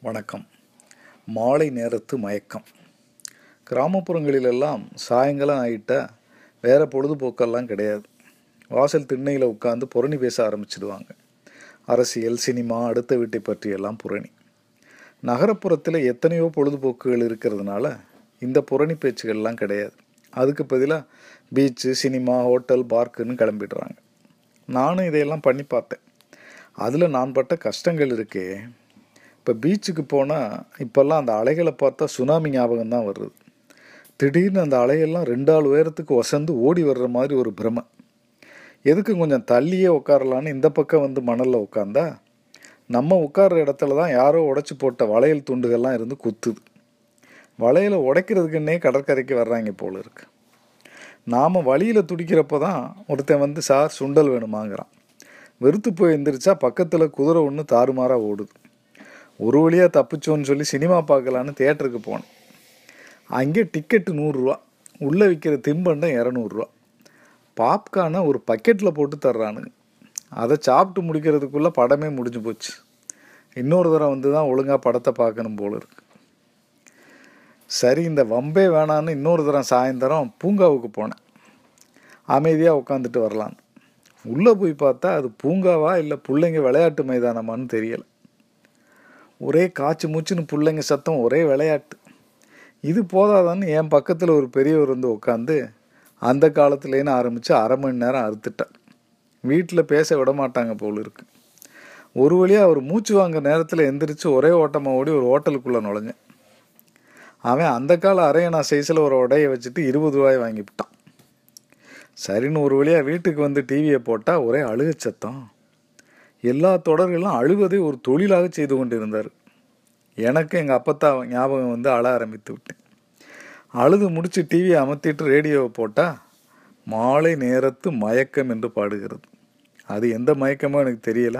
வணக்கம். மாலை நேரத்து மயக்கம். கிராமப்புறங்களிலெல்லாம் சாயங்காலம் ஆகிட்டால் வேறு பொழுதுபோக்கெல்லாம் கிடையாது. வாசல் திண்ணையில் உட்காந்து புரணி பேச ஆரம்பிச்சிடுவாங்க. அரசியல் சினிமா அடுத்த வீட்டை பற்றியெல்லாம் புரணி. நகரப்புறத்தில் எத்தனையோ பொழுதுபோக்குகள் இருக்கிறதுனால இந்த புரணி பேச்சுகள்லாம் கிடையாது. அதுக்கு பதிலாக பீச்சு சினிமா ஹோட்டல் பார்க்குன்னு கிளம்பிடுறாங்க. நானும் இதையெல்லாம் பண்ணி பார்த்தேன். அதில் நான் பட்ட கஷ்டங்கள் இருக்கே இப்போ பீச்சுக்கு போனால் இப்போல்லாம் அந்த அலைகளை பார்த்தா சுனாமி ஞாபகம் தான் வருது. திடீர்னு அந்த அலையெல்லாம் ரெண்டு ஆள் உயரத்துக்கு ஒசந்து ஓடி வர்ற மாதிரி ஒரு பிரமை. எதுக்கு கொஞ்சம் தள்ளியே உட்காரலான்னு இந்த பக்கம் வந்து மணலில் உட்காந்தா நம்ம உட்கார்ற இடத்துல தான் யாரோ உடச்சி போட்ட வளையல் துண்டுகள்லாம் இருந்து குத்துது. வளையலை உடைக்கிறதுக்குன்னே கடற்கரைக்கு வர்றாங்க போல இருக்கு. நாம் வழியில் துடிக்கிறப்ப தான் ஒருத்தன் வந்து சார் சுண்டல் வேணுமாங்கிறான். வெறுத்து போய் எந்திரிச்சா பக்கத்தில் குதிரை ஒன்று தாறுமாறாக ஓடுது. ஒரு வழியாக தப்பிச்சோன்னு சொல்லி சினிமா பார்க்கலான்னு தேட்டருக்கு போனேன் அங்கே டிக்கெட்டு நூறுரூவா உள்ளே விற்கிற தின்பண்டம் இரநூறுவா. பாப்கார்னை ஒரு பக்கெட்டில் போட்டு தர்றானுங்க. அதை சாப்பிட்டு முடிக்கிறதுக்குள்ளே படமே முடிஞ்சு போச்சு. இன்னொரு தடவை வந்து தான் ஒழுங்காக படத்தை பார்க்கணும் போல இருக்கு. சரி இந்த வம்பே வேணான்னு இன்னொரு தரம் சாயந்தரம் பூங்காவுக்கு போனேன். அமைதியாக உட்காந்துட்டு வரலான்னு. உள்ளே போய் பார்த்தா அது பூங்காவா இல்லை பிள்ளைங்க விளையாட்டு மைதானமான்னு தெரியலை. ஒரே காய்ச்சி மூச்சுன்னு பிள்ளைங்க சத்தம் ஒரே விளையாட்டு. இது போதாதான்னு என் பக்கத்தில் ஒரு பெரியவர் வந்து உட்காந்து அந்த காலத்துலேன்னு ஆரம்பித்து அரை மணி நேரம் அறுத்துட்டார். வீட்டில் பேச விட மாட்டாங்க போல் இருக்கு. ஒரு வழியாக அவர் மூச்சு வாங்க நேரத்தில் எந்திரிச்சு ஒரே ஓட்டமாக ஓடி ஒரு ஹோட்டலுக்குள்ளே நுழைஞ்சேன். அவன் அந்த கால அரையணா சைஸில் ஒரு உடையை வச்சுட்டு இருபது ரூபாய் வாங்கிவிட்டான். சரின்னு ஒரு வழியாக வீட்டுக்கு வந்து டிவியை போட்டால் ஒரே அழுக சத்தம். எல்லா தொடர்களும் அழுவதை ஒரு தொழிலாக செய்து கொண்டிருந்தார். எனக்கு எங்கள் அப்பத்தா ஞாபகம் வந்து அழ ஆரம்பித்து விட்டேன். அழுது முடித்து டிவியை அமர்த்திட்டு ரேடியோவை போட்டால் மாலை நேரத்து மயக்கம் என்று பாடுகிறது. அது எந்த மயக்கமோ எனக்கு தெரியல.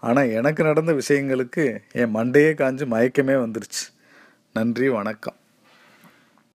ஆனால் எனக்கு நடந்த விஷயங்களுக்கு என் மண்டையே காஞ்சு மயக்கமே வந்துருச்சு. நன்றி வணக்கம்.